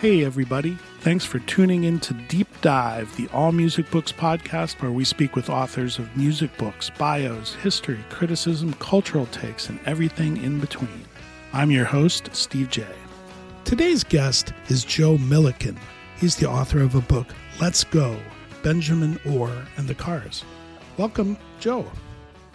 Hey, everybody. Thanks for tuning in to Deep Dive, the All Music Books podcast, where we speak with authors of music books, bios, history, criticism, cultural takes, and everything in between. I'm your host, Steve J. Today's guest is Joe Milliken. He's the author of a book, Let's Go Benjamin Orr and the Cars. Welcome, Joe.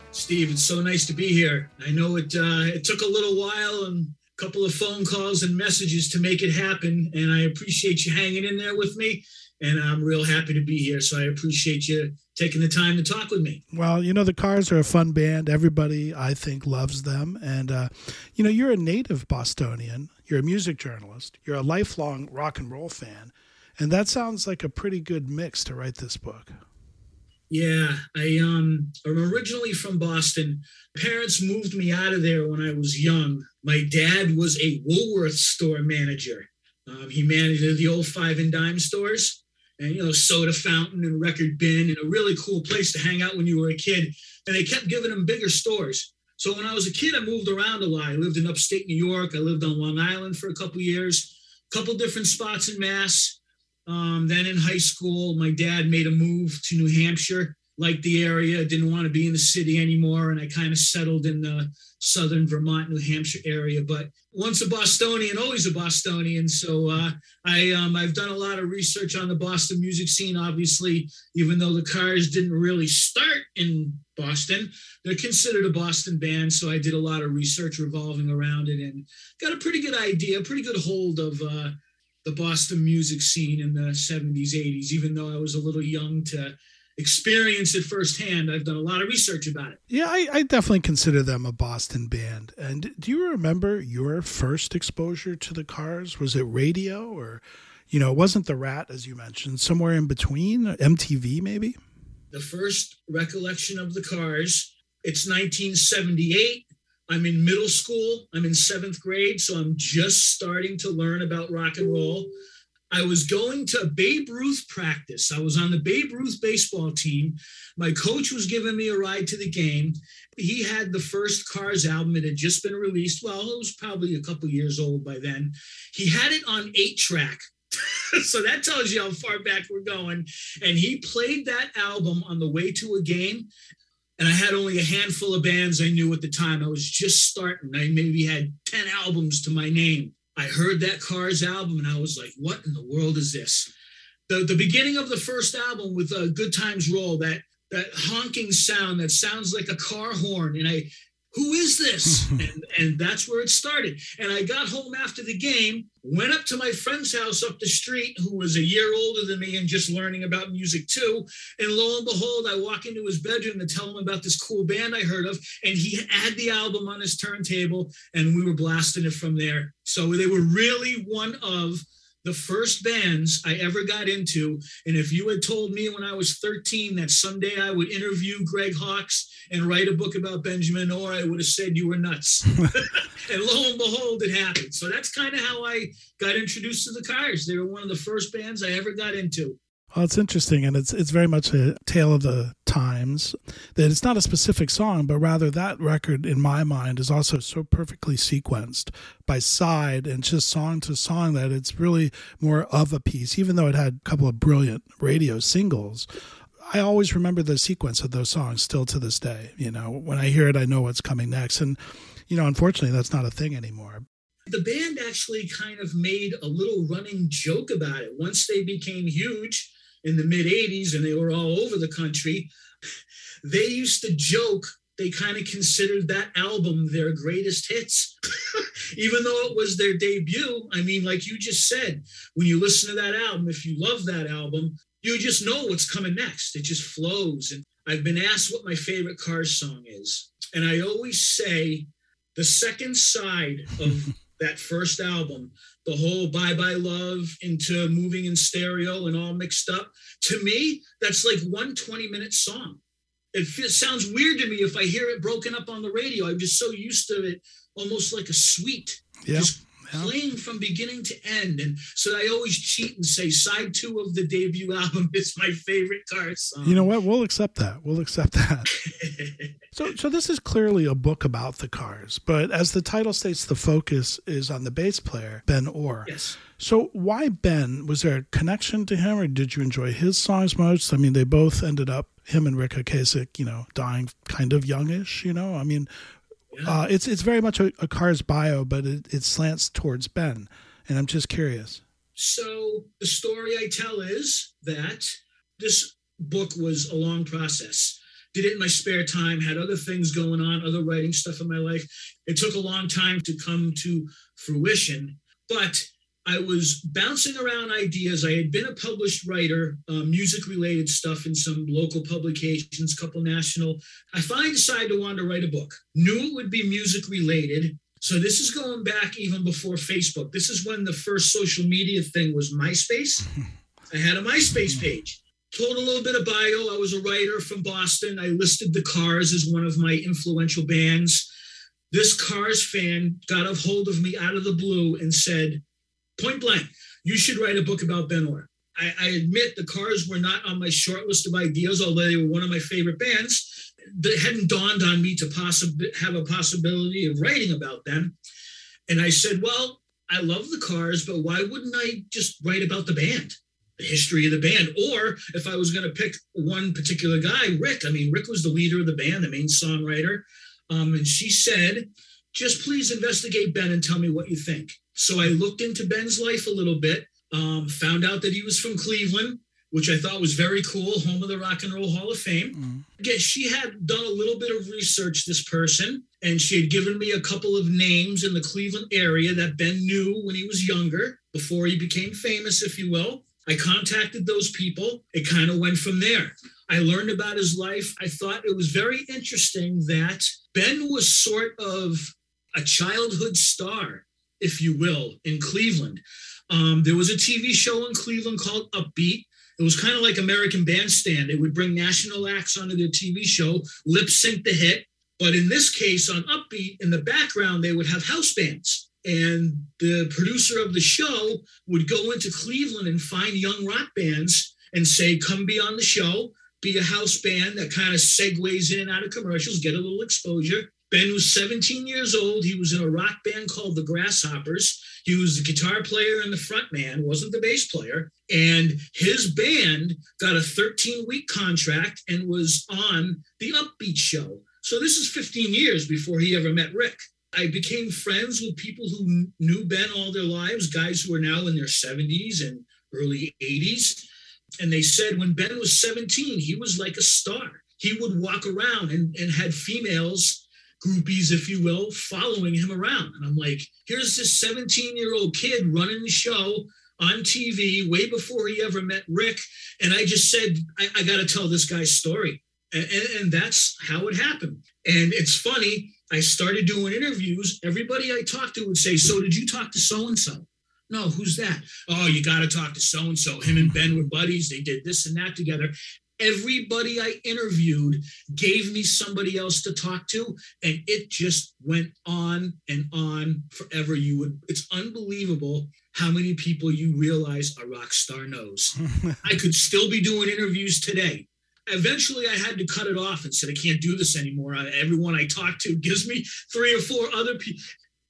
Steve, it's so nice to be here. I know it uh, it took a little while and couple of phone calls and messages to make it happen. And I appreciate you hanging in there with me. And I'm real happy to be here. So I appreciate you taking the time to talk with me. Well, you know, the Cars are a fun band. Everybody, I think, loves them. And, uh, you know, you're a native Bostonian, you're a music journalist, you're a lifelong rock and roll fan. And that sounds like a pretty good mix to write this book. Yeah, I um I'm originally from Boston. Parents moved me out of there when I was young. My dad was a Woolworth store manager. Um, he managed the old five and dime stores and you know soda fountain and record bin and a really cool place to hang out when you were a kid. And they kept giving him bigger stores. So when I was a kid, I moved around a lot. I lived in upstate New York. I lived on Long Island for a couple years, a couple different spots in Mass. Um, then in high school, my dad made a move to New Hampshire, liked the area, didn't want to be in the city anymore, and I kind of settled in the southern Vermont, New Hampshire area. But once a Bostonian, always a Bostonian. So uh, I um, I've done a lot of research on the Boston music scene. Obviously, even though the Cars didn't really start in Boston, they're considered a Boston band. So I did a lot of research revolving around it and got a pretty good idea, pretty good hold of. Uh, the Boston music scene in the 70s, 80s, even though I was a little young to experience it firsthand. I've done a lot of research about it. Yeah, I, I, definitely consider them a Boston band. And do you remember your first exposure to the Cars? Was it radio or, you know, it wasn't the Rat, as you mentioned, somewhere in between, MTV maybe? The first recollection of the Cars, it's 1978. I'm in middle school. I'm in seventh grade, so I'm just starting to learn about rock and roll. I was going to Babe Ruth practice. I was on the Babe Ruth baseball team. My coach was giving me a ride to the game. He had the first Cars album. It had just been released. Well, it was probably a couple years old by then. He had it on eight track. so that tells you how far back we're going. And he played that album on the way to a game and I had only a handful of bands I knew at the time. I was just starting. I maybe had 10 albums to my name. I heard that Cars album and I was like, what in the world is this? The, the beginning of the first album with uh, Good Times Roll, that that honking sound that sounds like a car horn. And I who is this? and, and that's where it started. And I got home after the game, went up to my friend's house up the street, who was a year older than me and just learning about music too. And lo and behold, I walk into his bedroom to tell him about this cool band I heard of. And he had the album on his turntable, and we were blasting it from there. So they were really one of the first bands I ever got into. And if you had told me when I was 13 that someday I would interview Greg Hawkes and write a book about Benjamin Orr, I would have said you were nuts. and lo and behold, it happened. So that's kind of how I got introduced to the Cars. They were one of the first bands I ever got into. Well, it's interesting, and it's it's very much a tale of the times. That it's not a specific song, but rather that record, in my mind, is also so perfectly sequenced by side and just song to song that it's really more of a piece. Even though it had a couple of brilliant radio singles, I always remember the sequence of those songs still to this day. You know, when I hear it, I know what's coming next, and you know, unfortunately, that's not a thing anymore. The band actually kind of made a little running joke about it once they became huge in the mid 80s and they were all over the country, they used to joke they kind of considered that album their greatest hits, even though it was their debut. I mean, like you just said, when you listen to that album, if you love that album, you just know what's coming next. It just flows. And I've been asked what my favorite Cars song is. And I always say the second side of that first album, the whole Bye Bye Love into moving in stereo and all mixed up. To me, that's like one 20 minute song. It feels, sounds weird to me if I hear it broken up on the radio. I'm just so used to it, almost like a suite. Yeah. Just yeah. playing from beginning to end. And so I always cheat and say side two of the debut album is my favorite car song. You know what? We'll accept that. We'll accept that. So, so this is clearly a book about the cars, but as the title states, the focus is on the bass player Ben Orr. Yes. So, why Ben? Was there a connection to him, or did you enjoy his songs most? I mean, they both ended up him and Ric Ocasek, you know, dying kind of youngish. You know, I mean. Uh, it's it's very much a, a Cars bio, but it, it slants towards Ben, and I'm just curious. So the story I tell is that this book was a long process did it in my spare time, had other things going on, other writing stuff in my life. It took a long time to come to fruition, but I was bouncing around ideas. I had been a published writer, uh, music related stuff in some local publications, couple national. I finally decided to want to write a book. Knew it would be music related. So this is going back even before Facebook. This is when the first social media thing was MySpace. I had a MySpace page told a little bit of bio. I was a writer from Boston. I listed the Cars as one of my influential bands. This Cars fan got a hold of me out of the blue and said, point blank, you should write a book about Ben Orr. I, I admit the Cars were not on my short list of ideas, although they were one of my favorite bands. It hadn't dawned on me to possi- have a possibility of writing about them. And I said, well, I love the Cars, but why wouldn't I just write about the band? the history of the band. Or if I was going to pick one particular guy, Rick, I mean, Rick was the leader of the band, the main songwriter. Um, and she said, just please investigate Ben and tell me what you think. So I looked into Ben's life a little bit, um, found out that he was from Cleveland, which I thought was very cool, home of the Rock and Roll Hall of Fame. Mm. Again, she had done a little bit of research, this person, and she had given me a couple of names in the Cleveland area that Ben knew when he was younger, before he became famous, if you will. I contacted those people. It kind of went from there. I learned about his life. I thought it was very interesting that Ben was sort of a childhood star, if you will, in Cleveland. Um, there was a TV show in Cleveland called Upbeat. It was kind of like American Bandstand. They would bring national acts onto their TV show, lip sync the hit. But in this case, on Upbeat, in the background, they would have house bands. And the producer of the show would go into Cleveland and find young rock bands and say, come be on the show, be a house band that kind of segues in and out of commercials, get a little exposure. Ben was 17 years old. He was in a rock band called the Grasshoppers. He was the guitar player and the front man, wasn't the bass player. And his band got a 13 week contract and was on the Upbeat show. So this is 15 years before he ever met Rick. I became friends with people who knew Ben all their lives, guys who are now in their 70s and early 80s. And they said when Ben was 17, he was like a star. He would walk around and, and had females, groupies, if you will, following him around. And I'm like, here's this 17 year old kid running the show on TV way before he ever met Rick. And I just said, I, I got to tell this guy's story. And, and, and that's how it happened. And it's funny I started doing interviews. Everybody I talked to would say, So did you talk to so and so? No, who's that? Oh, you got to talk to so and so. Him and Ben were buddies. They did this and that together. Everybody I interviewed gave me somebody else to talk to, and it just went on and on forever. You would, it's unbelievable how many people you realize a rock star knows. I could still be doing interviews today eventually I had to cut it off and said, I can't do this anymore. everyone I talk to gives me three or four other people.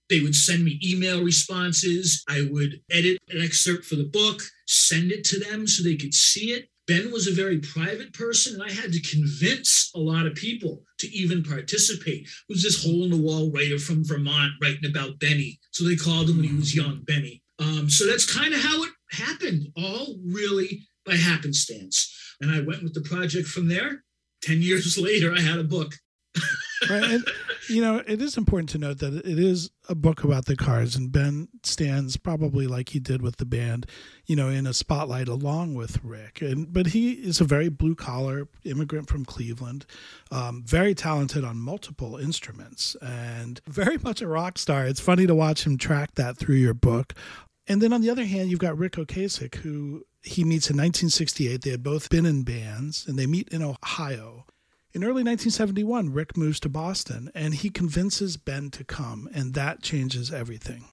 They would send me email responses. I would edit an excerpt for the book, send it to them so they could see it. Ben was a very private person, and I had to convince a lot of people to even participate. It was this hole in the wall writer from Vermont writing about Benny. So they called him when he was young, Benny. Um, so that's kind of how it happened, all really by happenstance. And I went with the project from there. 10 years later, I had a book. right. And, you know, it is important to note that it is a book about the cars, and Ben stands probably like he did with the band, you know, in a spotlight along with Rick. And but he is a very blue collar immigrant from Cleveland, um, very talented on multiple instruments, and very much a rock star. It's funny to watch him track that through your book. And then on the other hand, you've got Ric Ocasek, who he meets in 1968. They had both been in bands, and they meet in Ohio. In early 1971, Rick moves to Boston, and he convinces Ben to come, and that changes everything.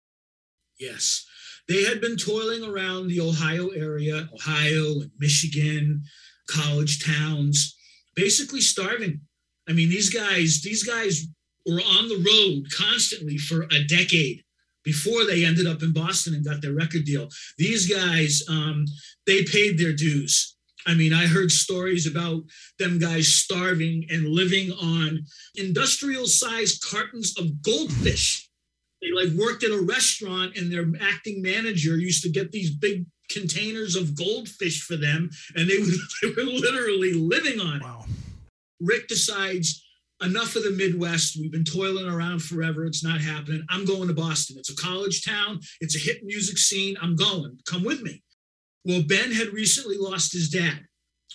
Yes. They had been toiling around the Ohio area, Ohio and Michigan, college towns, basically starving. I mean, these guys, these guys were on the road constantly for a decade before they ended up in Boston and got their record deal. These guys, um, they paid their dues. I mean, I heard stories about them guys starving and living on industrial sized cartons of goldfish. They like worked at a restaurant and their acting manager used to get these big containers of goldfish for them and they, would, they were literally living on it. Wow. Rick decides enough of the Midwest. We've been toiling around forever. It's not happening. I'm going to Boston. It's a college town. It's a hit music scene. I'm going. Come with me. Well, Ben had recently lost his dad.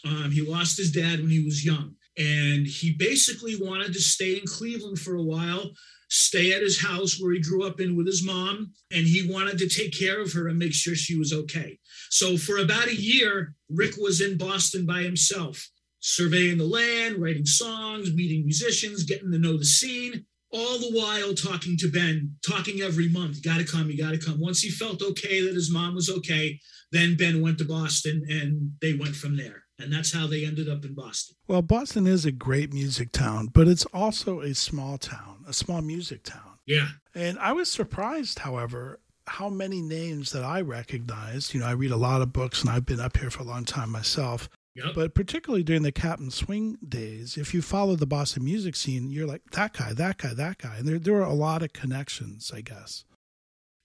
Um, he lost his dad when he was young. And he basically wanted to stay in Cleveland for a while, stay at his house where he grew up in with his mom. And he wanted to take care of her and make sure she was okay. So for about a year, Rick was in Boston by himself surveying the land, writing songs, meeting musicians, getting to know the scene, all the while talking to Ben, talking every month. You got to come, you got to come. Once he felt okay that his mom was okay, then Ben went to Boston and they went from there. And that's how they ended up in Boston. Well, Boston is a great music town, but it's also a small town, a small music town. Yeah. And I was surprised, however, how many names that I recognized. You know, I read a lot of books and I've been up here for a long time myself. Yep. But particularly during the Captain Swing days, if you follow the Boston music scene, you're like that guy, that guy, that guy, and there there are a lot of connections, I guess.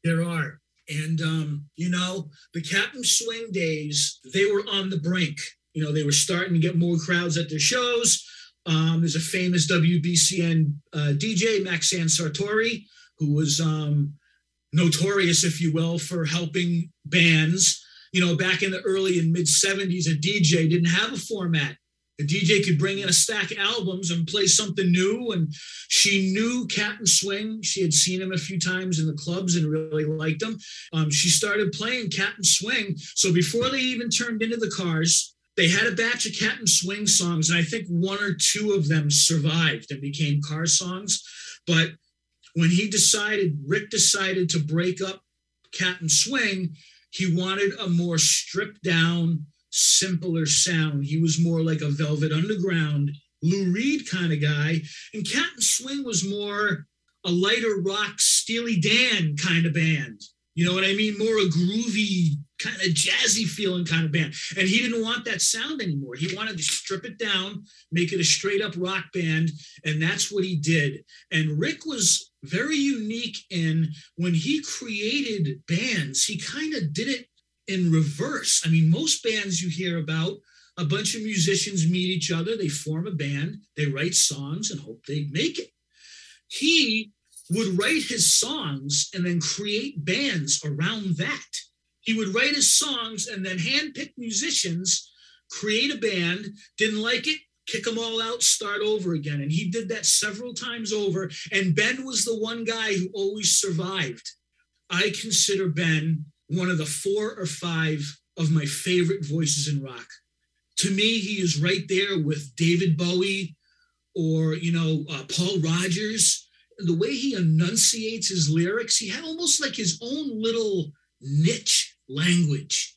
There are, and um, you know, the Captain Swing days, they were on the brink. You know, they were starting to get more crowds at their shows. Um, there's a famous WBCN uh, DJ, Maxanne Sartori, who was um, notorious, if you will, for helping bands you know, back in the early and mid 70s, a DJ didn't have a format. A DJ could bring in a stack of albums and play something new. And she knew Captain Swing. She had seen him a few times in the clubs and really liked him. Um, she started playing Captain Swing. So before they even turned into the cars, they had a batch of Captain Swing songs. And I think one or two of them survived and became car songs. But when he decided, Rick decided to break up Captain Swing, he wanted a more stripped down, simpler sound. He was more like a Velvet Underground, Lou Reed kind of guy. And Captain Swing was more a lighter rock, Steely Dan kind of band. You know what I mean? More a groovy, kind of jazzy feeling kind of band. And he didn't want that sound anymore. He wanted to strip it down, make it a straight up rock band. And that's what he did. And Rick was very unique in when he created bands, he kind of did it in reverse. I mean, most bands you hear about, a bunch of musicians meet each other, they form a band, they write songs and hope they make it. He would write his songs and then create bands around that. He would write his songs and then handpick musicians, create a band, didn't like it, kick them all out, start over again. And he did that several times over. And Ben was the one guy who always survived. I consider Ben one of the four or five of my favorite voices in rock. To me, he is right there with David Bowie or, you know, uh, Paul Rodgers the way he enunciates his lyrics, he had almost like his own little niche language.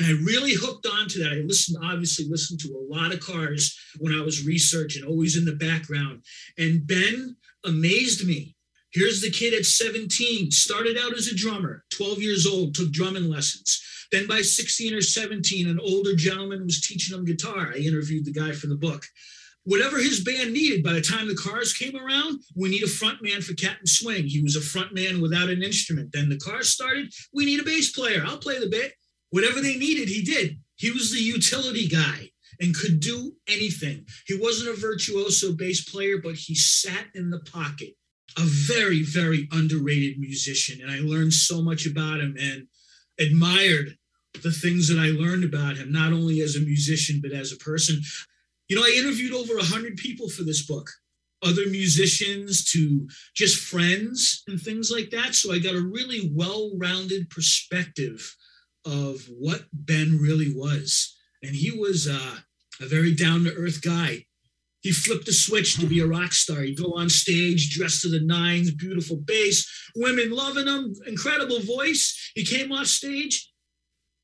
And I really hooked onto that. I listened, obviously, listened to a lot of cars when I was researching, always in the background. And Ben amazed me. Here's the kid at 17, started out as a drummer, 12 years old, took drumming lessons. Then by 16 or 17, an older gentleman was teaching him guitar. I interviewed the guy for the book whatever his band needed. By the time the cars came around, we need a front man for Captain Swing. He was a front man without an instrument. Then the cars started, we need a bass player. I'll play the bit. Whatever they needed, he did. He was the utility guy and could do anything. He wasn't a virtuoso bass player, but he sat in the pocket. A very, very underrated musician. And I learned so much about him and admired the things that I learned about him, not only as a musician, but as a person. You know, I interviewed over 100 people for this book, other musicians to just friends and things like that. So I got a really well rounded perspective of what Ben really was. And he was uh, a very down to earth guy. He flipped the switch to be a rock star. He'd go on stage dressed to the nines, beautiful bass, women loving him, incredible voice. He came off stage,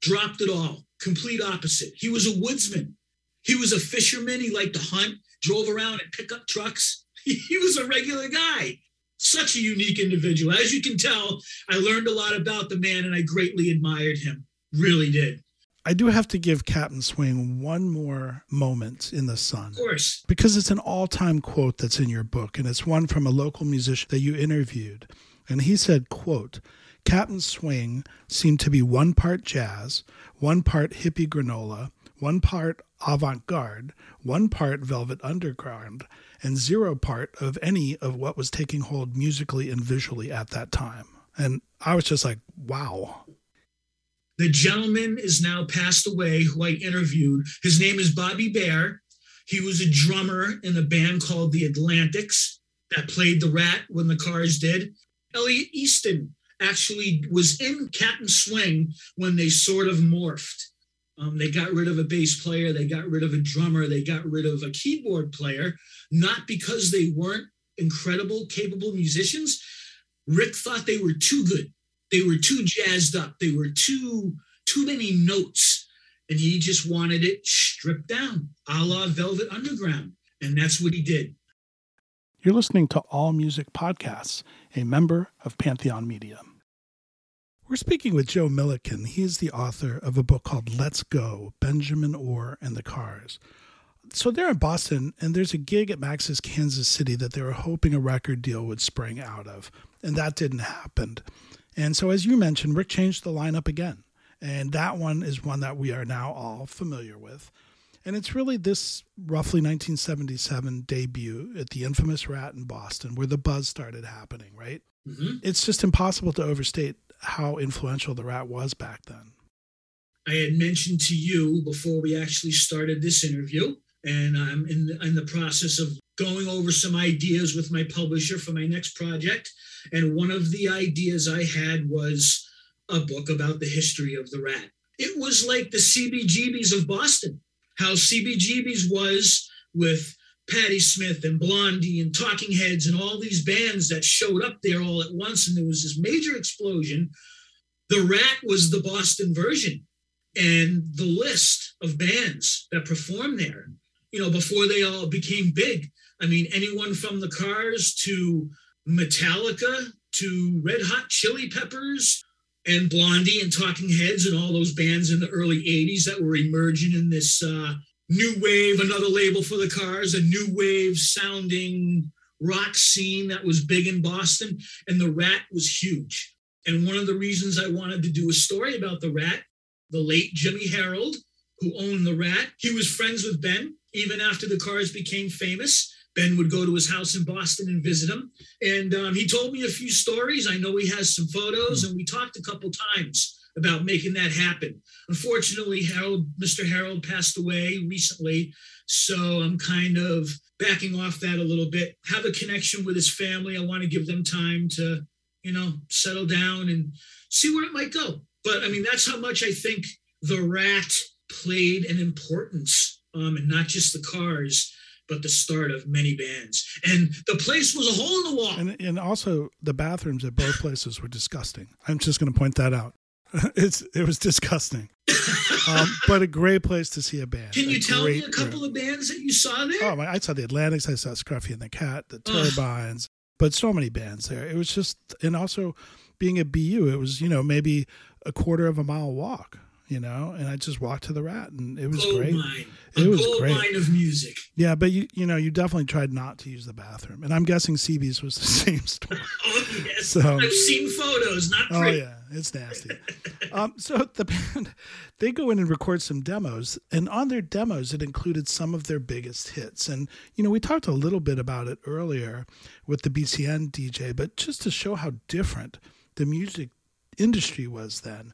dropped it all, complete opposite. He was a woodsman. He was a fisherman. He liked to hunt. drove around in pickup trucks. He was a regular guy. Such a unique individual. As you can tell, I learned a lot about the man and I greatly admired him. Really did. I do have to give Captain Swing one more moment in the sun. Of course. Because it's an all time quote that's in your book, and it's one from a local musician that you interviewed. And he said, quote, Captain Swing seemed to be one part jazz, one part hippie granola, one part avant garde, one part velvet underground, and zero part of any of what was taking hold musically and visually at that time. And I was just like, wow. The gentleman is now passed away who I interviewed. His name is Bobby Bear. He was a drummer in a band called the Atlantics that played the Rat when the Cars did. Elliot Easton actually was in Captain Swing when they sort of morphed. Um, they got rid of a bass player, they got rid of a drummer, they got rid of a keyboard player, not because they weren't incredible, capable musicians. Rick thought they were too good. They were too jazzed up. They were too too many notes, and he just wanted it stripped down, a la Velvet Underground, and that's what he did. You're listening to All Music Podcasts, a member of Pantheon Media. We're speaking with Joe Milliken. He is the author of a book called Let's Go Benjamin Orr and the Cars. So they're in Boston, and there's a gig at Max's Kansas City that they were hoping a record deal would spring out of, and that didn't happen. And so, as you mentioned, Rick changed the lineup again. And that one is one that we are now all familiar with. And it's really this roughly 1977 debut at the infamous Rat in Boston where the buzz started happening, right? Mm-hmm. It's just impossible to overstate how influential the rat was back then. I had mentioned to you before we actually started this interview, and I'm in the, in the process of going over some ideas with my publisher for my next project. And one of the ideas I had was a book about the history of the rat. It was like the CBGBs of Boston, how CBGBs was with Patti Smith and Blondie and Talking Heads and all these bands that showed up there all at once, and there was this major explosion. The Rat was the Boston version, and the list of bands that performed there, you know, before they all became big. I mean, anyone from the Cars to Metallica to Red Hot Chili Peppers and Blondie and Talking Heads and all those bands in the early 80s that were emerging in this uh, new wave, another label for the cars, a new wave sounding rock scene that was big in Boston. And the Rat was huge. And one of the reasons I wanted to do a story about the Rat, the late Jimmy Harold, who owned the Rat, he was friends with Ben even after the cars became famous. Ben would go to his house in Boston and visit him. And um, he told me a few stories. I know he has some photos, and we talked a couple times about making that happen. Unfortunately, Harold, Mr. Harold passed away recently, so I'm kind of backing off that a little bit. Have a connection with his family. I want to give them time to, you know, settle down and see where it might go. But I mean, that's how much I think the rat played an importance, um, and not just the cars but the start of many bands. And the place was a hole in the wall. And, and also, the bathrooms at both places were disgusting. I'm just going to point that out. it's it was disgusting. um, but a great place to see a band. Can you tell me a couple room. of bands that you saw there? Oh, I saw the Atlantics. I saw Scruffy and the Cat, the Turbines, but so many bands there. It was just, and also being a BU, it was you know maybe a quarter of a mile walk you know, and I just walked to the rat and it was gold great. Mine. It a was gold great. mine of music. Yeah, but you you know, you definitely tried not to use the bathroom. And I'm guessing CB's was the same story. oh yes. So, I've seen photos, not Oh yeah, it's nasty. um, so the band they go in and record some demos and on their demos it included some of their biggest hits. And you know, we talked a little bit about it earlier with the BCN DJ, but just to show how different the music industry was then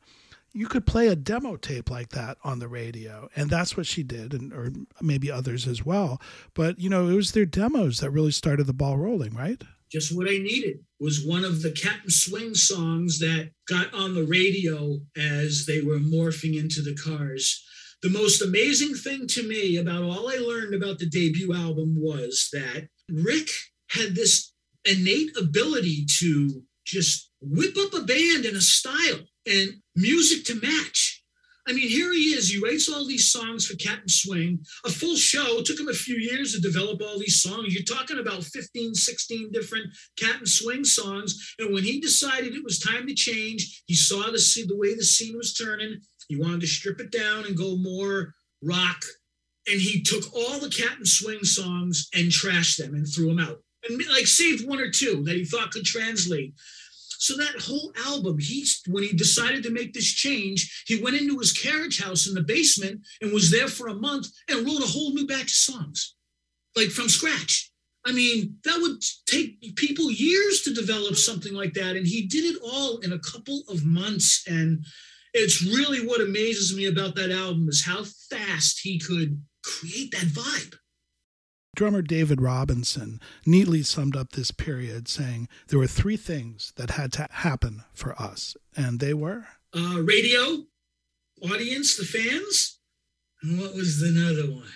you could play a demo tape like that on the radio and that's what she did and or maybe others as well. But you know it was their demos that really started the ball rolling right? Just what i needed was one of the captain swing songs that got on the radio as they were morphing into the cars. The most amazing thing to me about all i learned about the debut album was that rick had this innate ability to just whip up a band in a style and music to match. I mean, here he is. He writes all these songs for Captain Swing, a full show. It took him a few years to develop all these songs. You're talking about 15, 16 different Captain Swing songs. And when he decided it was time to change, he saw the, the way the scene was turning. He wanted to strip it down and go more rock. And he took all the Captain Swing songs and trashed them and threw them out. And like saved one or two that he thought could translate. So that whole album, he when he decided to make this change, he went into his carriage house in the basement and was there for a month and wrote a whole new batch of songs, like from scratch. I mean, that would take people years to develop something like that, and he did it all in a couple of months. And it's really what amazes me about that album is how fast he could create that vibe. Drummer David Robinson neatly summed up this period, saying there were three things that had to happen for us, and they were uh, radio, audience, the fans, and what was the other one?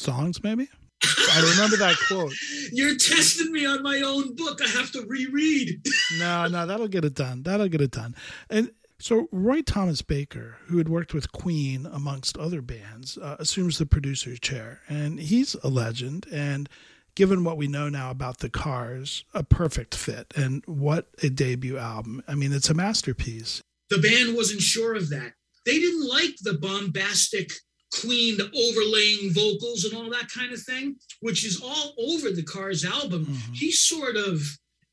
Songs, maybe. I remember that quote. You're testing me on my own book. I have to reread. no, no, that'll get it done. That'll get it done. And so Roy Thomas Baker, who had worked with Queen amongst other bands, uh, assumes the producer's chair, and he's a legend. And given what we know now about the Cars, a perfect fit. And what a debut album! I mean, it's a masterpiece. The band wasn't sure of that. They didn't like the bombastic Queen, overlaying vocals and all that kind of thing, which is all over the Cars album. Mm-hmm. He sort of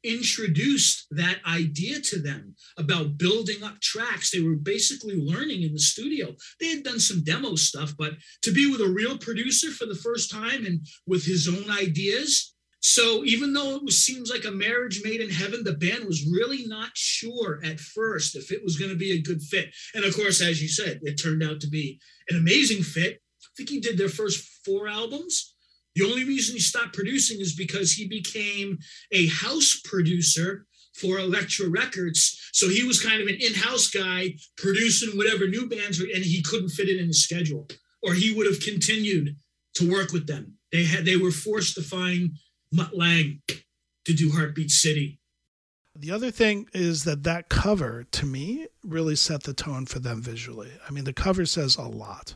introduced that idea to them about building up tracks. They were basically learning in the studio. They had done some demo stuff, but to be with a real producer for the first time and with his own ideas. So even though it was, seems like a marriage made in heaven, the band was really not sure at first if it was going to be a good fit. And of course, as you said, it turned out to be an amazing fit. I think he did their first four albums the only reason he stopped producing is because he became a house producer for Elektra Records. So he was kind of an in-house guy producing whatever new bands were, and he couldn't fit it in his schedule, or he would have continued to work with them. They had they were forced to find Mutt Lange to do Heartbeat City. The other thing is that that cover to me really set the tone for them visually. I mean, the cover says a lot.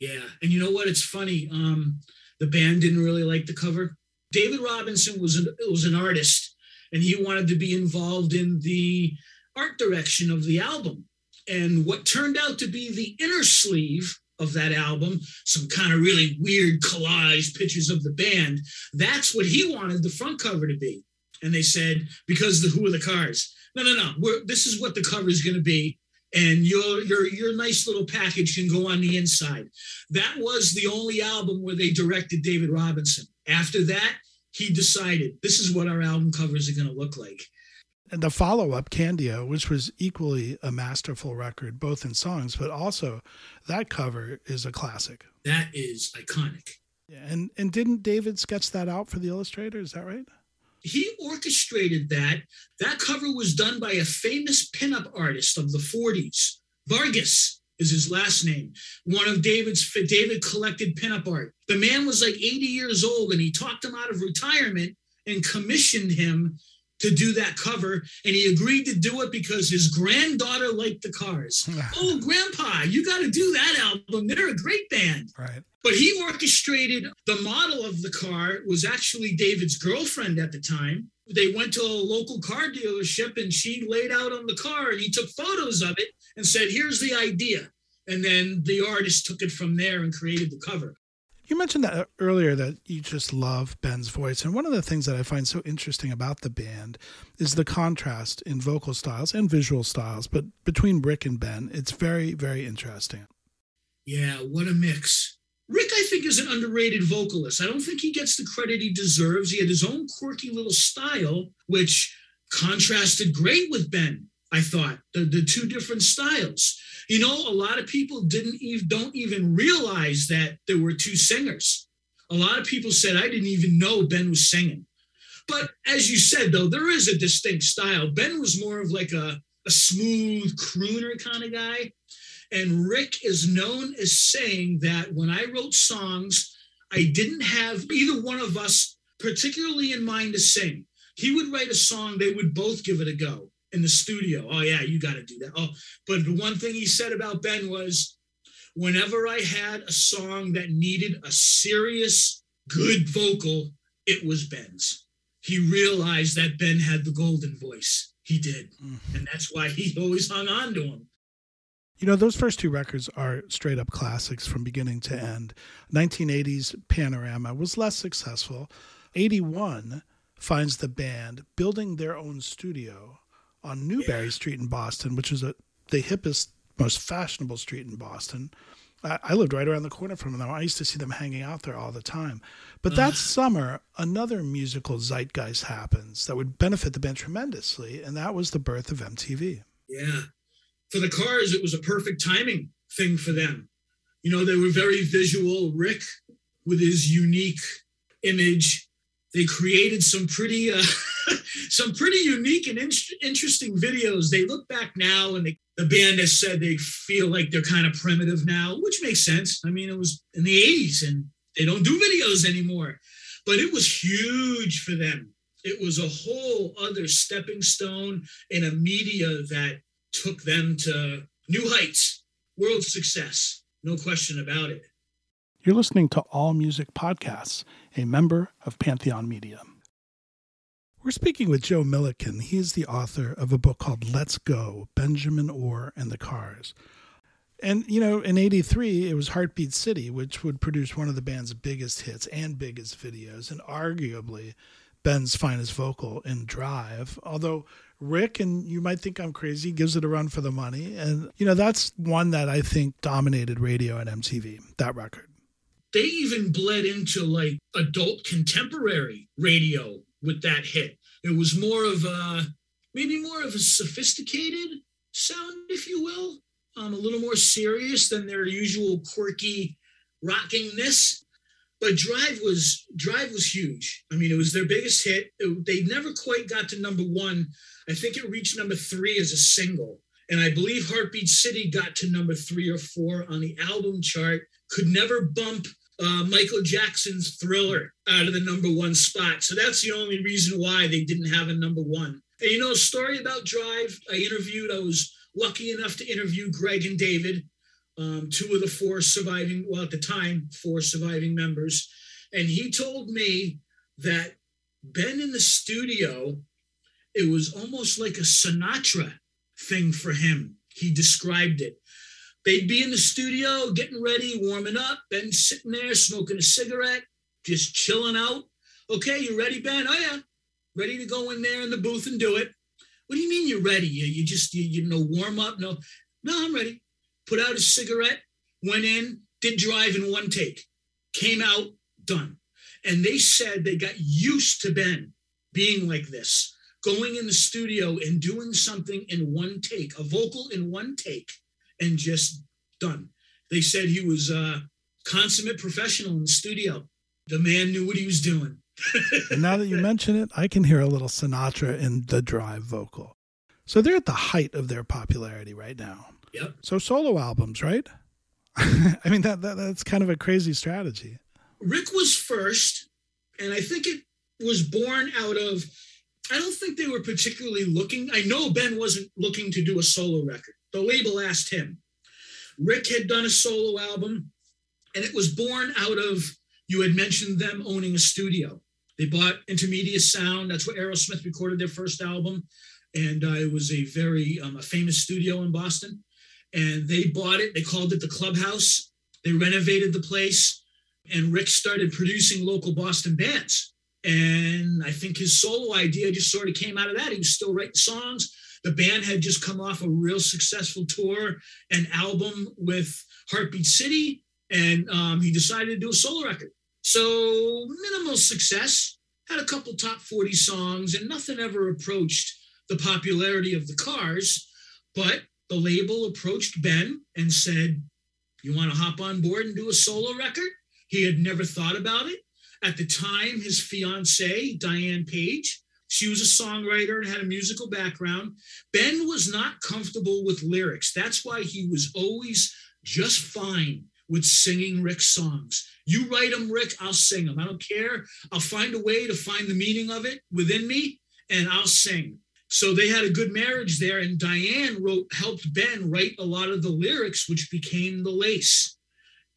Yeah, and you know what? It's funny. Um, the band didn't really like the cover. David Robinson was an, was an artist and he wanted to be involved in the art direction of the album. And what turned out to be the inner sleeve of that album, some kind of really weird collage pictures of the band, that's what he wanted the front cover to be. And they said, because the Who are the Cars? No, no, no. We're, this is what the cover is going to be and your your your nice little package can go on the inside. That was the only album where they directed David Robinson. After that, he decided this is what our album covers are going to look like. And the follow up, Candy-O, which was equally a masterful record, both in songs, but also that cover is a classic. That is iconic. Yeah, and and didn't David sketch that out for the illustrator? Is that right? He orchestrated that. That cover was done by a famous pinup artist of the 40s. Vargas is his last name. One of David's David collected pinup art. The man was like 80 years old and he talked him out of retirement and commissioned him to do that cover. And he agreed to do it because his granddaughter liked the cars. oh, grandpa, you got to do that album. They're a great band. Right. But he orchestrated the model of the car was actually David's girlfriend at the time. They went to a local car dealership and she laid out on the car and he took photos of it and said, Here's the idea. And then the artist took it from there and created the cover. You mentioned that uh, earlier that you just love Ben's voice. And one of the things that I find so interesting about the band is the contrast in vocal styles and visual styles. But between Rick and Ben, it's very, very interesting. Yeah, what a mix. Rick, I think, is an underrated vocalist. I don't think he gets the credit he deserves. He had his own quirky little style, which contrasted great with Ben. I thought the, the two different styles. You know, a lot of people didn't even don't even realize that there were two singers. A lot of people said I didn't even know Ben was singing. But as you said, though, there is a distinct style. Ben was more of like a, a smooth crooner kind of guy. And Rick is known as saying that when I wrote songs, I didn't have either one of us particularly in mind to sing. He would write a song, they would both give it a go in the studio. Oh, yeah, you got to do that. Oh, but the one thing he said about Ben was whenever I had a song that needed a serious, good vocal, it was Ben's. He realized that Ben had the golden voice. He did. Mm. And that's why he always hung on to him. You know, those first two records are straight up classics from beginning to end. 1980s Panorama was less successful. 81 finds the band building their own studio on Newbury yeah. Street in Boston, which is a, the hippest, most fashionable street in Boston. I, I, lived right around the corner from them. I used to see them hanging out there all the time. But that summer, another musical zeitgeist happens that would benefit the band tremendously, and that was the birth of MTV. Yeah for the cars, it was a perfect timing thing for them. You know, they were very visual. Rick, with his unique image, they created some pretty, uh, some pretty unique and in- interesting videos. They look back now, and they, the band has said they feel like they're kind of primitive now, which makes sense. I mean, it was in the '80s, and they don't do videos anymore. But it was huge for them. It was a whole other stepping stone in a media that took them to new heights, world success. No question about it. You're listening to All Music Podcasts, a member of Pantheon Media. We're speaking with Joe Milliken. He is the author of a book called Let's Go Benjamin Orr and the Cars. And, you know, in 83, it was Heartbeat City, which would produce one of the band's biggest hits and biggest videos, and arguably Ben's finest vocal in Drive. Although Rick, and you might think I'm crazy, gives it a run for the money. And, you know, that's one that I think dominated radio and MTV, that record. They even bled into like adult contemporary radio with that hit. It was more of a, maybe more of a sophisticated sound, if you will, um, a little more serious than their usual quirky rockingness. But Drive was Drive was huge. I mean, it was their biggest hit. It, they never quite got to number one I think it reached number three as a single. And I believe Heartbeat City got to number three or four on the album chart, could never bump uh, Michael Jackson's Thriller out of the number one spot. So that's the only reason why they didn't have a number one. And you know, a story about Drive, I interviewed, I was lucky enough to interview Greg and David, um, two of the four surviving, well, at the time, four surviving members. And he told me that Ben in the studio it was almost like a Sinatra thing for him. He described it. They'd be in the studio getting ready, warming up, Ben sitting there smoking a cigarette, just chilling out. Okay, you ready, Ben? Oh yeah, ready to go in there in the booth and do it. What do you mean you're ready? You, you just you, you know warm up? No, no, I'm ready. Put out a cigarette, went in, did drive in one take, came out, done. And they said they got used to Ben being like this going in the studio and doing something in one take, a vocal in one take, and just done. They said he was a consummate professional in the studio. The man knew what he was doing. and now that you mention it, I can hear a little Sinatra in the drive vocal. So they're at the height of their popularity right now. Yep. So solo albums, right? I mean that, that that's kind of a crazy strategy. Rick was first, and I think it was born out of I don't think they were particularly looking. I know Ben wasn't looking to do a solo record. The label asked him. Rick had done a solo album, and it was born out of, you had mentioned them owning a studio. They bought Intermedia Sound. That's where Aerosmith recorded their first album. And uh, it was a very um, a famous studio in Boston. And they bought it. They called it the Clubhouse. They renovated the place. And Rick started producing local Boston bands. And I think his solo idea just sort of came out of that. He was still writing songs. The band had just come off a real successful tour and album with Heartbeat City, and um, he decided to do a solo record. So minimal success, had a couple top 40 songs, and nothing ever approached the popularity of the Cars. But the label approached Ben and said, You want to hop on board and do a solo record? He had never thought about it. At the time, his fiancee, Diane Page, she was a songwriter and had a musical background. Ben was not comfortable with lyrics. That's why he was always just fine with singing Rick's songs. You write them, Rick, I'll sing them. I don't care. I'll find a way to find the meaning of it within me and I'll sing. So they had a good marriage there, and Diane wrote helped Ben write a lot of the lyrics, which became the lace.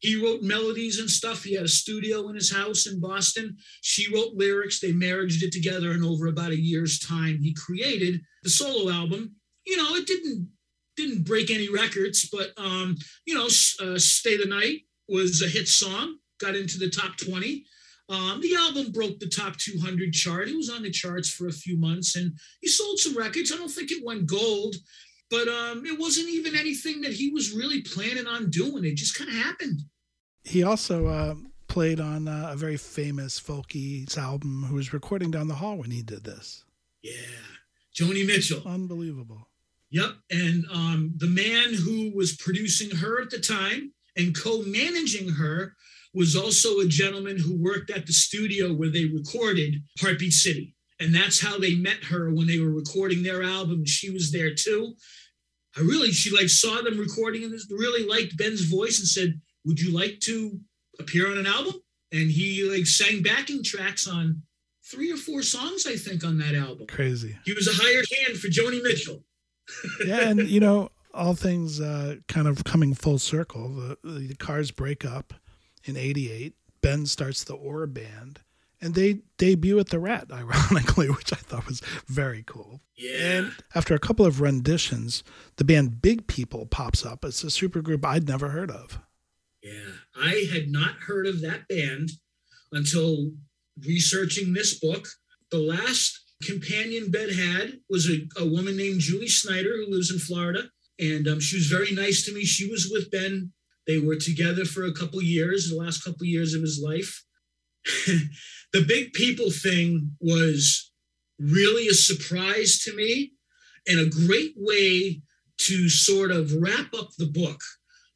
He wrote melodies and stuff. He had a studio in his house in Boston. She wrote lyrics. They married it together, and over about a year's time, he created the solo album. You know, it didn't didn't break any records, but um, you know, uh, "Stay the Night" was a hit song, got into the top twenty. Um, the album broke the top 200 chart. It was on the charts for a few months, and he sold some records. I don't think it went gold, but um, it wasn't even anything that he was really planning on doing. It just kind of happened. He also uh, played on uh, a very famous folky album who was recording down the hall when he did this. Yeah, Joni Mitchell. Unbelievable. Yep, and um, the man who was producing her at the time and co-managing her was also a gentleman who worked at the studio where they recorded Heartbeat City. And that's how they met her when they were recording their album. She was there too. I really, she like saw them recording and really liked Ben's voice and said, Would you like to appear on an album? And he like sang backing tracks on three or four songs, I think, on that album. Crazy. He was a hired hand for Joni Mitchell. yeah, and you know, all things uh, kind of coming full circle. The, the Cars break up in 88. Ben starts the Orr Band and they debut at the Rat, ironically, which I thought was very cool. Yeah. And after a couple of renditions, the band Big People pops up. It's a supergroup I'd never heard of. Yeah, I had not heard of that band until researching this book. The last companion Ben had was a, a woman named Julie Snyder who lives in Florida. And um, she was very nice to me. She was with Ben they were together for a couple years, the last couple years of his life. the big people thing was really a surprise to me and a great way to sort of wrap up the book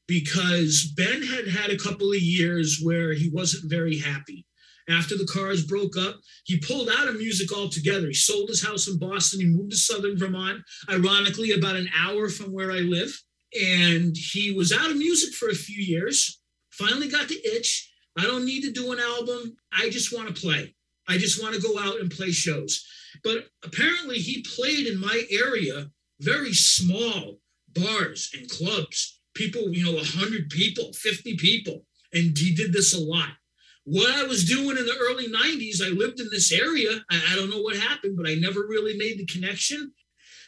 because Ben had had a couple of years where he wasn't very happy. After the cars broke up, he pulled out of music altogether. He sold his house in Boston. He moved to Southern Vermont, ironically, about an hour from where I live and he was out of music for a few years. Finally got the itch. I don't need to do an album. I just want to play. I just want to go out and play shows. But apparently, he played in my area, very small bars and clubs. People, you know, 100 people, 50 people. And he did this a lot. What I was doing in the early 90s, I lived in this area. I, I don't know what happened, but I never really made the connection.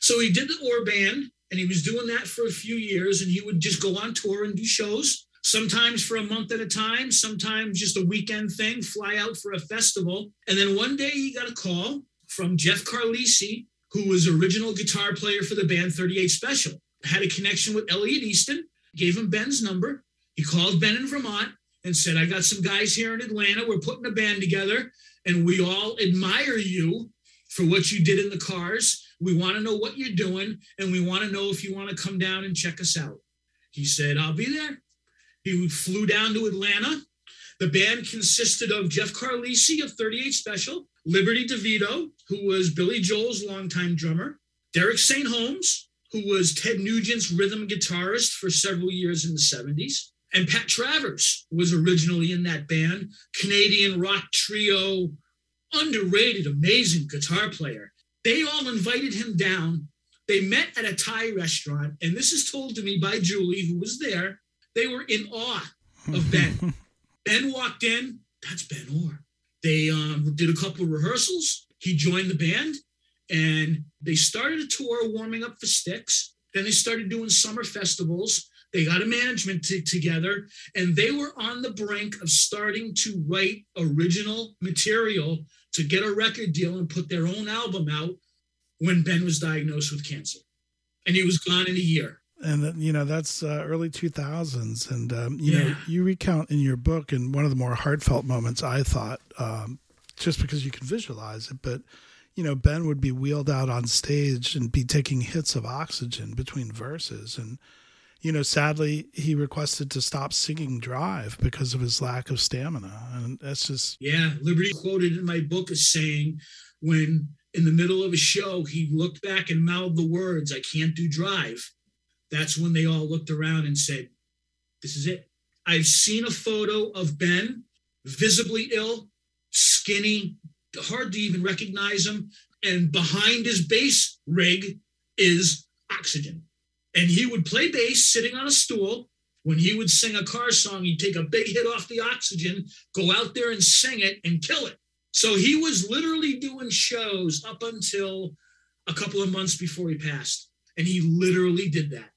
So he did the Orr Band and he was doing that for a few years and he would just go on tour and do shows sometimes for a month at a time sometimes just a weekend thing fly out for a festival. And then one day he got a call from jeff carlisi who was original guitar player for the band 38 special. Had a connection with elliot easton gave him ben's number. He called ben in vermont and said i got some guys here in atlanta. We're putting a band together and we all admire you for what you did in the cars. We want to know what you're doing, and we want to know if you want to come down and check us out. He said, I'll be there. He flew down to Atlanta. The band consisted of Jeff Carlisi of 38 Special, Liberty DeVito, who was Billy Joel's longtime drummer, Derek St. Holmes, who was Ted Nugent's rhythm guitarist for several years in the 70s, and Pat Travers was originally in that band, Canadian rock trio, underrated, amazing guitar player. They all invited him down. They met at a Thai restaurant, and this is told to me by Julie, who was there. They were in awe of Ben. ben walked in. That's Ben Orr. They um, did a couple of rehearsals. He joined the band, and they started a tour warming up for Styx. Then they started doing summer festivals. They got a management t- together, and they were on the brink of starting to write original material to get a record deal and put their own album out when Ben was diagnosed with cancer. And he was gone in a year. And, you know, that's uh, early 2000s. And, um, you yeah. know, you recount in your book, and one of the more heartfelt moments, I thought, um, just because you can visualize it, but, you know, Ben would be wheeled out on stage and be taking hits of oxygen between verses. And, you know, sadly, he requested to stop singing Drive because of his lack of stamina. And that's just. Yeah. Liberty quoted in my book as saying, when in the middle of a show, he looked back and mouthed the words, I can't do Drive. That's when they all looked around and said, This is it. I've seen a photo of Ben, visibly ill, skinny, hard to even recognize him. and behind his bass rig is oxygen. And he would play bass sitting on a stool. When he would sing a car song, he'd take a big hit off the oxygen, go out there and sing it and kill it. So he was literally doing shows up until a couple of months before he passed. And he literally did that.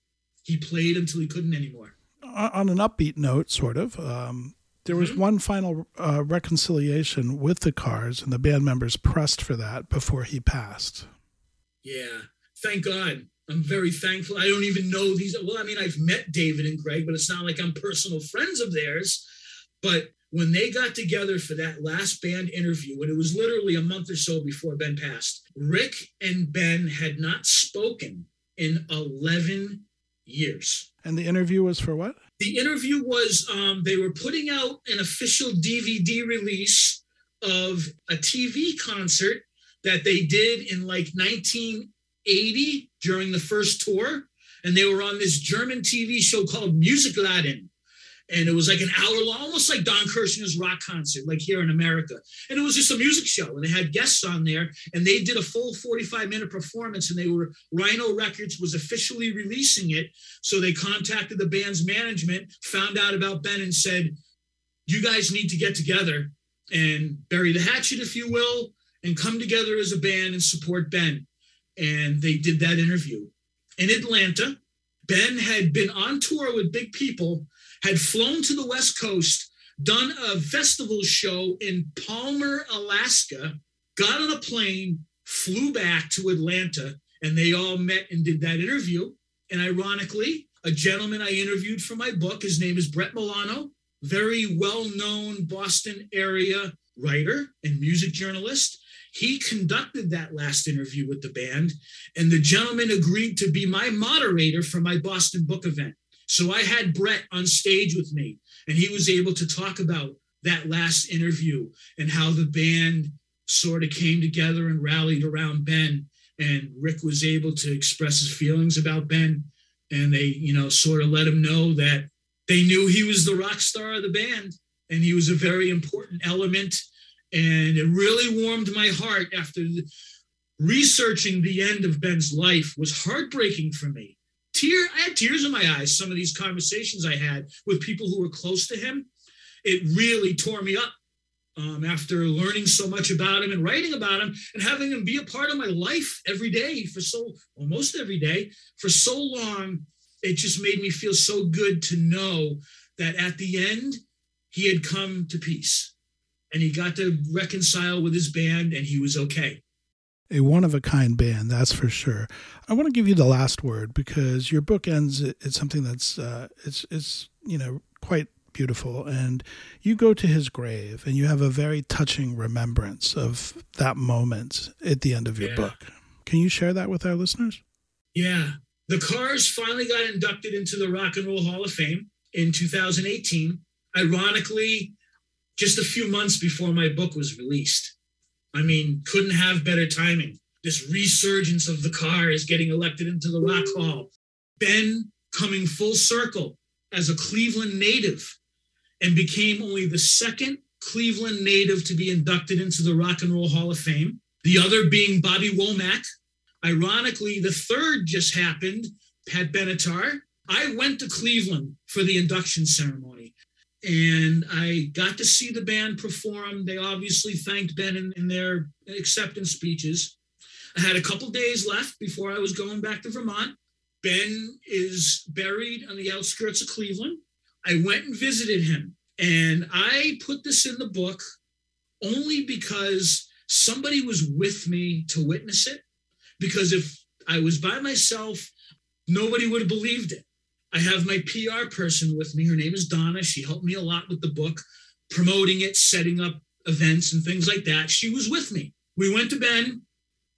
He played until he couldn't anymore. On an upbeat note, sort of, um, there was mm-hmm. one final uh, reconciliation with the Cars, and the band members pressed for that before he passed. Yeah, thank God. I'm very thankful. I don't even know these. Well, I mean, I've met David and Greg, but it's not like I'm personal friends of theirs. But when they got together for that last band interview, and it was literally a month or so before Ben passed, Ric and Ben had not spoken in 11 years. And the interview was for what? The interview was um, they were putting out an official DVD release of a TV concert that they did in like 1980 during the first tour. And they were on this German TV show called Musikladen and it was like an hour long, almost like Don Kirshner's rock concert, like here in America. And it was just a music show, and they had guests on there, and they did a full 45 minute performance, and they were Rhino Records was officially releasing it, so they contacted the band's management, found out about Ben, and said, "You guys need to get together and bury the hatchet, if you will, and come together as a band and support Ben." And they did that interview in Atlanta. Ben had been on tour with big people had flown to the West Coast, done a festival show in Palmer, Alaska, got on a plane, flew back to Atlanta, and they all met and did that interview. And ironically, a gentleman I interviewed for my book, his name is Brett Milano, very well known Boston area writer and music journalist. He conducted that last interview with the band, and the gentleman agreed to be my moderator for my Boston book event. So I had Brett on stage with me, and he was able to talk about that last interview and how the band sort of came together and rallied around Ben. And Ric was able to express his feelings about Ben. And they, you know, sort of let him know that they knew he was the rock star of the band and he was a very important element. And it really warmed my heart after researching the end of Ben's life was heartbreaking for me tear I had tears in my eyes. Some of these conversations I had with people who were close to him, it really tore me up. Um, after learning so much about him and writing about him and having him be a part of my life every day for so almost every day for so long, it just made me feel so good to know that at the end he had come to peace and he got to reconcile with his band and he was okay a one of a kind band, that's for sure. I want to give you the last word because your book ends. It's something that's uh, it's it's you know quite beautiful, and you go to his grave and you have a very touching remembrance of that moment at the end of your yeah. book. Can you share that with our listeners? Yeah, the Cars finally got inducted into the Rock and Roll Hall of Fame in 2018. Ironically, just a few months before my book was released. I mean, couldn't have better timing. This resurgence of the car is getting elected into the Rock Hall. Ben coming full circle as a Cleveland native and became only the second Cleveland native to be inducted into the Rock and Roll Hall of Fame. The other being Bobby Womack. Ironically, the third just happened, Pat Benatar. I went to Cleveland for the induction ceremony and I got to see the band perform. They obviously thanked Ben in, in their acceptance speeches. I had a couple days left before I was going back to Vermont. Ben is buried on the outskirts of Cleveland. I went and visited him, and I put this in the book only because somebody was with me to witness it. Because if I was by myself, nobody would have believed it. I have my PR person with me. Her name is Donna. She helped me a lot with the book, promoting it, setting up events and things like that. She was with me. We went to Ben.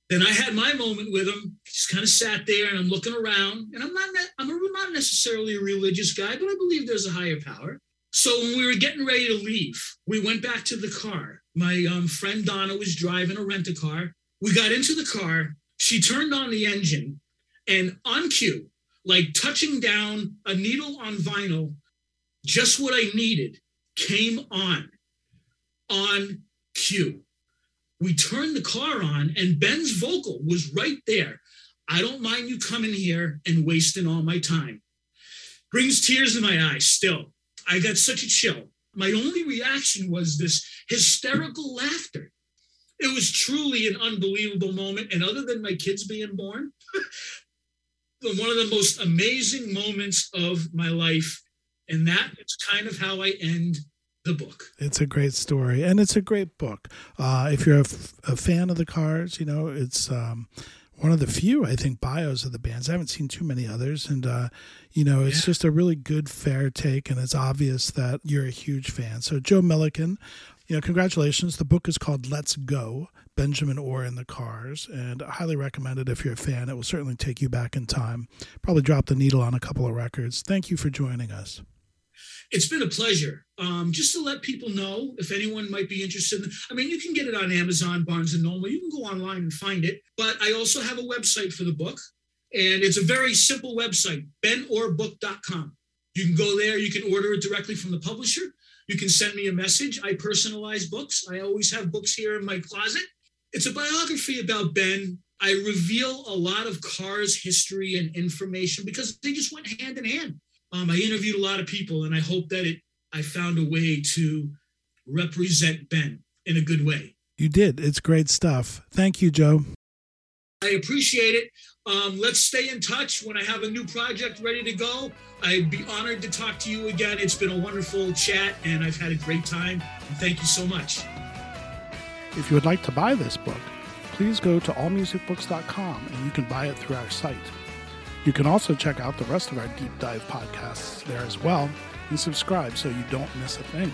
Then I had my moment with him. Just kind of sat there and I'm looking around. And I'm not I'm not necessarily a religious guy, but I believe there's a higher power. So when we were getting ready to leave, we went back to the car. My um, friend Donna was driving a rent a car. We got into the car. She turned on the engine, and on cue, like touching down a needle on vinyl, just what I needed came on on cue. We turned the car on, and Ben's vocal was right there. I don't mind you coming here and wasting all my time. Brings tears in my eyes still. I got such a chill. My only reaction was this hysterical laughter. It was truly an unbelievable moment. And other than my kids being born, one of the most amazing moments of my life. And that is kind of how I end the book. It's a great story, and it's a great book. Uh, if you're a, f- a fan of the Cars, you know it's um, one of the few I think bios of the bands. I haven't seen too many others, and uh, you know it's yeah. just a really good, fair take, and it's obvious that you're a huge fan. So Joe Milliken, you know, congratulations. The book is called Let's Go. Benjamin Orr in the Cars, and I highly recommend it if you're a fan. It will certainly take you back in time. Probably drop the needle on a couple of records. Thank you for joining us. It's been a pleasure. Um, just to let people know if anyone might be interested. In, I mean, you can get it on Amazon, Barnes and Noble. You can go online and find it. But I also have a website for the book, and it's a very simple website, benorbook.com. You can go there. You can order it directly from the publisher. You can send me a message. I personalize books. I always have books here in my closet. It's a biography about Ben. I reveal a lot of Cars history and information because they just went hand in hand. Um, I interviewed a lot of people, and I hope that it I found a way to represent Ben in a good way. You did. It's great stuff. Thank you, Joe. I appreciate it. Um, let's stay in touch. When I have a new project ready to go, I'd be honored to talk to you again. It's been a wonderful chat, and I've had a great time. Thank you so much. If you would like to buy this book, please go to allmusicbooks.com and you can buy it through our site. You can also check out the rest of our deep dive podcasts there as well and subscribe so you don't miss a thing.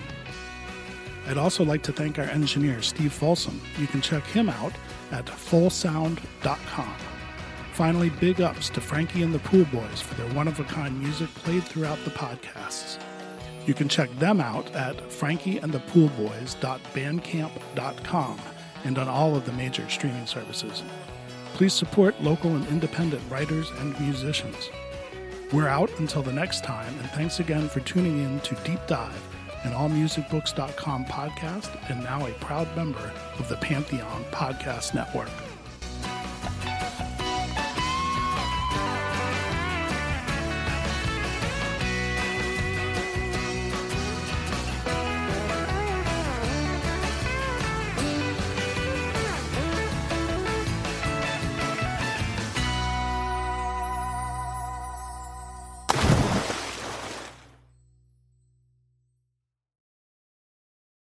I'd also like to thank our engineer, Steve Folsom. You can check him out at fullsound.com. Finally, big ups to Frankie and the Pool Boys for their one of a kind music played throughout the podcasts. You can check them out at frankieandthepoolboys.bandcamp.com and on all of the major streaming services. Please support local and independent writers and musicians. We're out until the next time, and thanks again for tuning in to Deep Dive, an allmusicbooks.com podcast, and now a proud member of the Pantheon Podcast Network.